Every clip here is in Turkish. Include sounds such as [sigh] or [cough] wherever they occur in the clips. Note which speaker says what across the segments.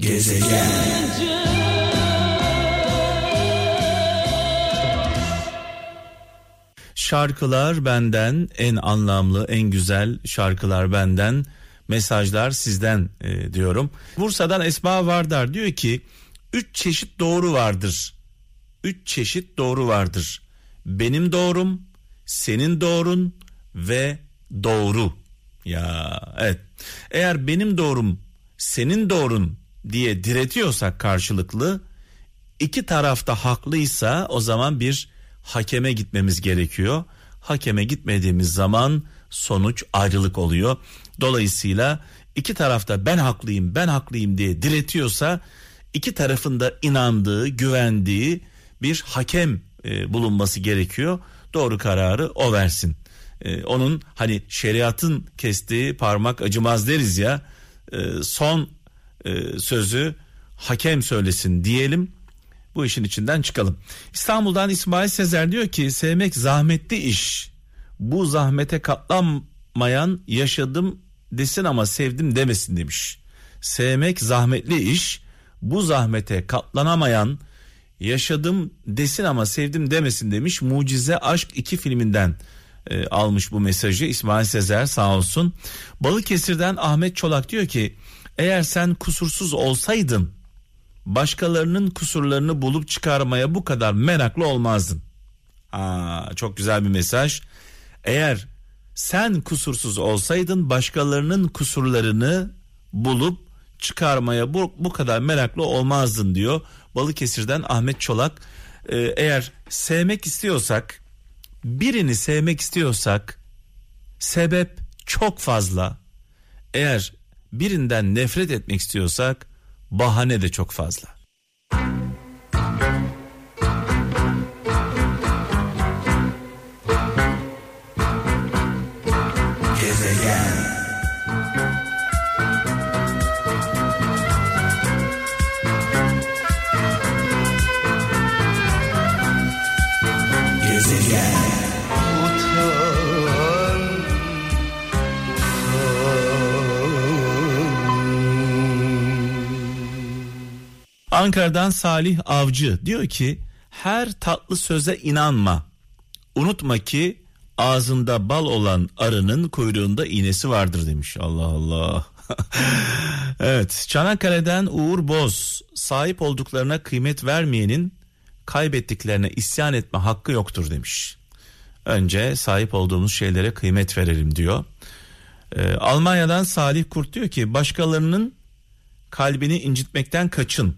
Speaker 1: Gezegen Şarkılar benden en anlamlı en güzel şarkılar benden mesajlar sizden e, diyorum. Bursa'dan Esma Vardar diyor ki üç çeşit doğru vardır. Üç çeşit doğru vardır. Benim doğrum, senin doğrun ve doğru. Ya evet. Eğer benim doğrum, senin doğrun diye diretiyorsak karşılıklı iki tarafta haklıysa o zaman bir hakeme gitmemiz gerekiyor. Hakeme gitmediğimiz zaman sonuç ayrılık oluyor. Dolayısıyla iki tarafta ben haklıyım ben haklıyım diye diretiyorsa iki tarafında inandığı güvendiği bir hakem e, bulunması gerekiyor. Doğru kararı o versin. E, onun hani şeriatın kestiği parmak acımaz deriz ya e, son e, sözü hakem söylesin diyelim bu işin içinden çıkalım. İstanbul'dan İsmail Sezer diyor ki sevmek zahmetli iş. Bu zahmete katlanmayan yaşadım desin ama sevdim demesin demiş. Sevmek zahmetli iş. Bu zahmete katlanamayan yaşadım desin ama sevdim demesin demiş. Mucize Aşk 2 filminden e, almış bu mesajı İsmail Sezer sağ olsun. Balıkesir'den Ahmet Çolak diyor ki eğer sen kusursuz olsaydın başkalarının kusurlarını bulup çıkarmaya bu kadar meraklı olmazdın. Aa, çok güzel bir mesaj. Eğer sen kusursuz olsaydın başkalarının kusurlarını bulup çıkarmaya bu, bu kadar meraklı olmazdın diyor. Balıkesir'den Ahmet Çolak. Ee, eğer sevmek istiyorsak birini sevmek istiyorsak sebep çok fazla. Eğer birinden nefret etmek istiyorsak bahane de çok fazla. Ankara'dan Salih Avcı diyor ki her tatlı söze inanma. Unutma ki ağzında bal olan arının kuyruğunda iğnesi vardır demiş. Allah Allah. [laughs] evet Çanakkale'den Uğur Boz sahip olduklarına kıymet vermeyenin kaybettiklerine isyan etme hakkı yoktur demiş. Önce sahip olduğumuz şeylere kıymet verelim diyor. Ee, Almanya'dan Salih Kurt diyor ki başkalarının kalbini incitmekten kaçın.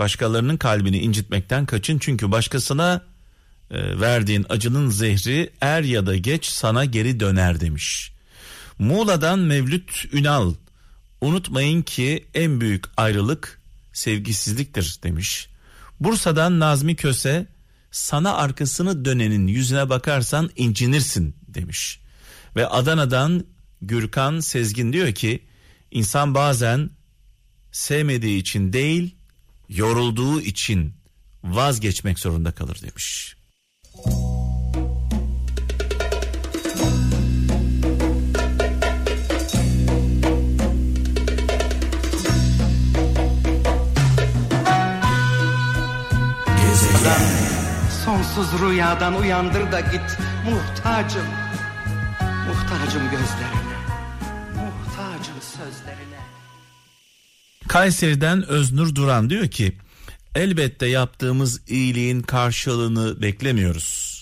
Speaker 1: Başkalarının kalbini incitmekten kaçın çünkü başkasına e, verdiğin acının zehri er ya da geç sana geri döner demiş. Muğla'dan Mevlüt Ünal unutmayın ki en büyük ayrılık sevgisizliktir demiş. Bursa'dan Nazmi Köse sana arkasını dönenin yüzüne bakarsan incinirsin demiş. Ve Adana'dan Gürkan Sezgin diyor ki insan bazen sevmediği için değil yorulduğu için vazgeçmek zorunda kalır demiş.
Speaker 2: Sonsuz rüyadan uyandır da git muhtacım. Muhtacım gözlerine. Muhtacım sözlerine.
Speaker 1: Kayseri'den Öznur Duran diyor ki elbette yaptığımız iyiliğin karşılığını beklemiyoruz.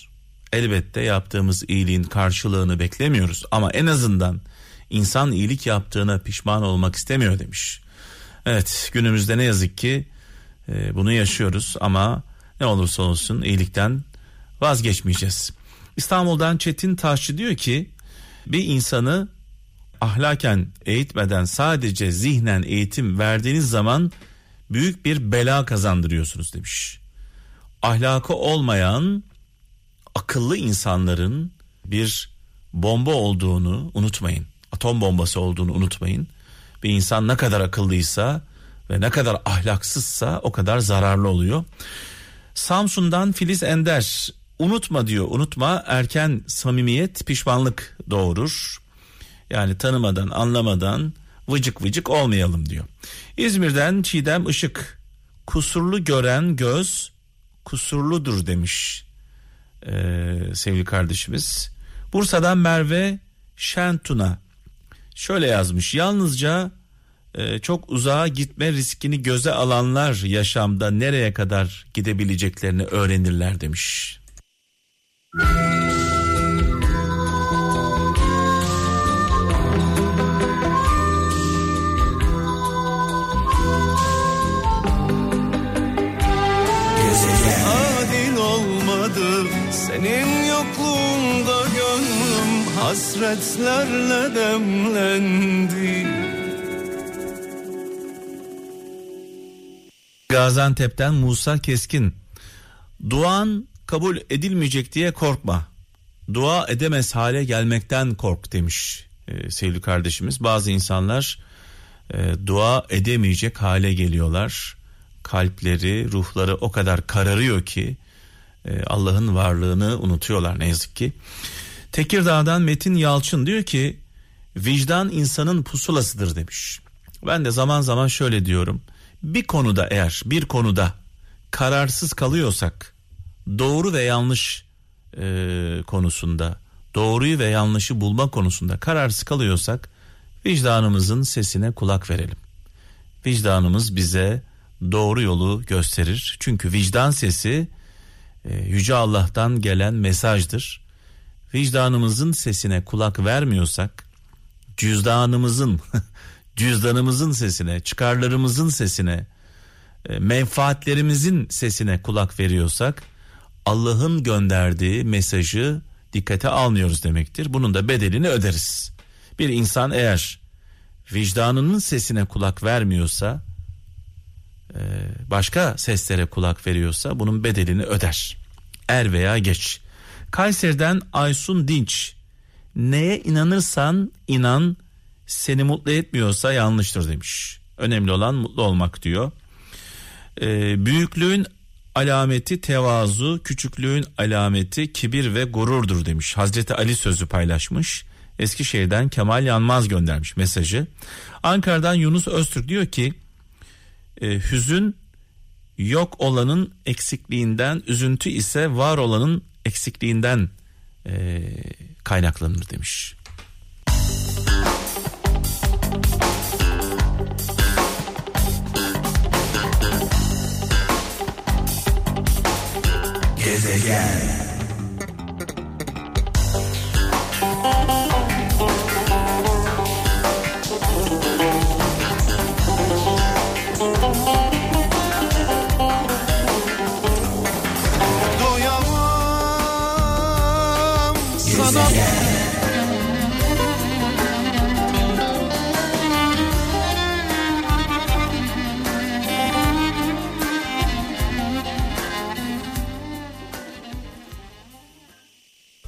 Speaker 1: Elbette yaptığımız iyiliğin karşılığını beklemiyoruz ama en azından insan iyilik yaptığına pişman olmak istemiyor demiş. Evet günümüzde ne yazık ki e, bunu yaşıyoruz ama ne olursa olsun iyilikten vazgeçmeyeceğiz. İstanbul'dan Çetin Taşçı diyor ki bir insanı ahlaken eğitmeden sadece zihnen eğitim verdiğiniz zaman büyük bir bela kazandırıyorsunuz demiş. Ahlakı olmayan akıllı insanların bir bomba olduğunu unutmayın. Atom bombası olduğunu unutmayın. Bir insan ne kadar akıllıysa ve ne kadar ahlaksızsa o kadar zararlı oluyor. Samsun'dan Filiz Ender unutma diyor unutma erken samimiyet pişmanlık doğurur. Yani tanımadan anlamadan vıcık vıcık olmayalım diyor. İzmir'den Çiğdem Işık kusurlu gören göz kusurludur demiş ee, sevgili kardeşimiz. Bursa'dan Merve Şentuna şöyle yazmış yalnızca e, çok uzağa gitme riskini göze alanlar yaşamda nereye kadar gidebileceklerini öğrenirler demiş.
Speaker 3: Hasretlerle demlendi.
Speaker 1: Gaziantep'ten Musa Keskin. Duan kabul edilmeyecek diye korkma. Dua edemez hale gelmekten kork demiş e, sevgili kardeşimiz. Bazı insanlar e, dua edemeyecek hale geliyorlar. Kalpleri, ruhları o kadar kararıyor ki e, Allah'ın varlığını unutuyorlar ne yazık ki. Tekirdağ'dan Metin Yalçın diyor ki vicdan insanın pusulasıdır demiş. Ben de zaman zaman şöyle diyorum bir konuda eğer bir konuda kararsız kalıyorsak doğru ve yanlış e, konusunda doğruyu ve yanlışı bulma konusunda kararsız kalıyorsak vicdanımızın sesine kulak verelim. Vicdanımız bize doğru yolu gösterir. Çünkü vicdan sesi e, yüce Allah'tan gelen mesajdır. Vicdanımızın sesine kulak vermiyorsak cüzdanımızın [laughs] cüzdanımızın sesine, çıkarlarımızın sesine, e, menfaatlerimizin sesine kulak veriyorsak Allah'ın gönderdiği mesajı dikkate almıyoruz demektir. Bunun da bedelini öderiz. Bir insan eğer vicdanının sesine kulak vermiyorsa e, başka seslere kulak veriyorsa bunun bedelini öder. Er veya geç. Kayseri'den Aysun Dinç neye inanırsan inan seni mutlu etmiyorsa yanlıştır demiş. Önemli olan mutlu olmak diyor. Ee, büyüklüğün alameti tevazu, küçüklüğün alameti kibir ve gururdur demiş. Hazreti Ali sözü paylaşmış. Eskişehir'den Kemal Yanmaz göndermiş mesajı. Ankara'dan Yunus Öztürk diyor ki e, hüzün yok olanın eksikliğinden, üzüntü ise var olanın eksikliğinden e, kaynaklanır demiş.
Speaker 3: Gezegen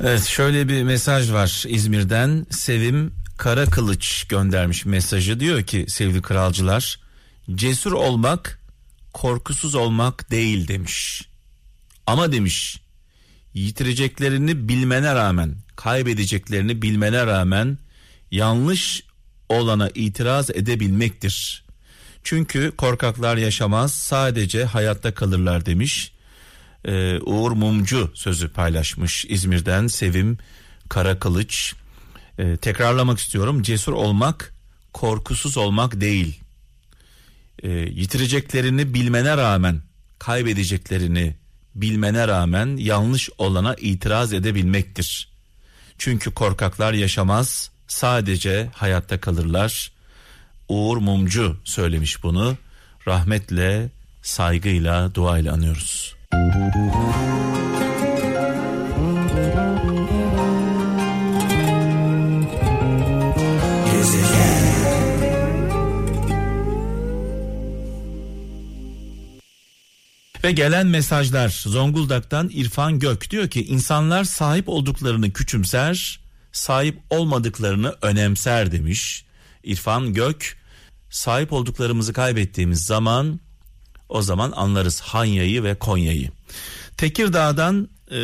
Speaker 1: Evet şöyle bir mesaj var İzmir'den Sevim Kara Kılıç göndermiş mesajı diyor ki sevgili kralcılar cesur olmak korkusuz olmak değil demiş. Ama demiş yitireceklerini bilmene rağmen kaybedeceklerini bilmene rağmen yanlış olana itiraz edebilmektir. Çünkü korkaklar yaşamaz sadece hayatta kalırlar demiş e, Uğur Mumcu sözü paylaşmış İzmir'den Sevim Karakılıç. E, tekrarlamak istiyorum cesur olmak korkusuz olmak değil. E, yitireceklerini bilmene rağmen kaybedeceklerini bilmene rağmen yanlış olana itiraz edebilmektir. Çünkü korkaklar yaşamaz sadece hayatta kalırlar. Uğur Mumcu söylemiş bunu. Rahmetle, saygıyla, duayla anıyoruz. Ve gelen mesajlar Zonguldak'tan İrfan Gök diyor ki insanlar sahip olduklarını küçümser, sahip olmadıklarını önemser demiş. İrfan Gök sahip olduklarımızı kaybettiğimiz zaman o zaman anlarız Hanya'yı ve Konya'yı. Tekirdağ'dan e,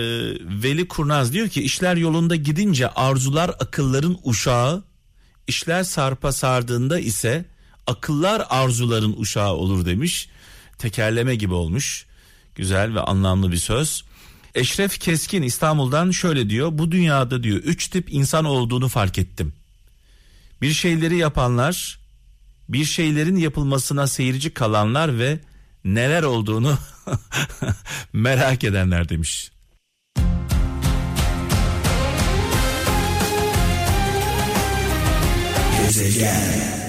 Speaker 1: Veli Kurnaz diyor ki işler yolunda gidince arzular akılların uşağı, İşler sarpa sardığında ise akıllar arzuların uşağı olur demiş. Tekerleme gibi olmuş. Güzel ve anlamlı bir söz. Eşref Keskin İstanbul'dan şöyle diyor. Bu dünyada diyor üç tip insan olduğunu fark ettim. Bir şeyleri yapanlar, bir şeylerin yapılmasına seyirci kalanlar ve neler olduğunu [laughs] merak edenler demiş.
Speaker 3: Gezegen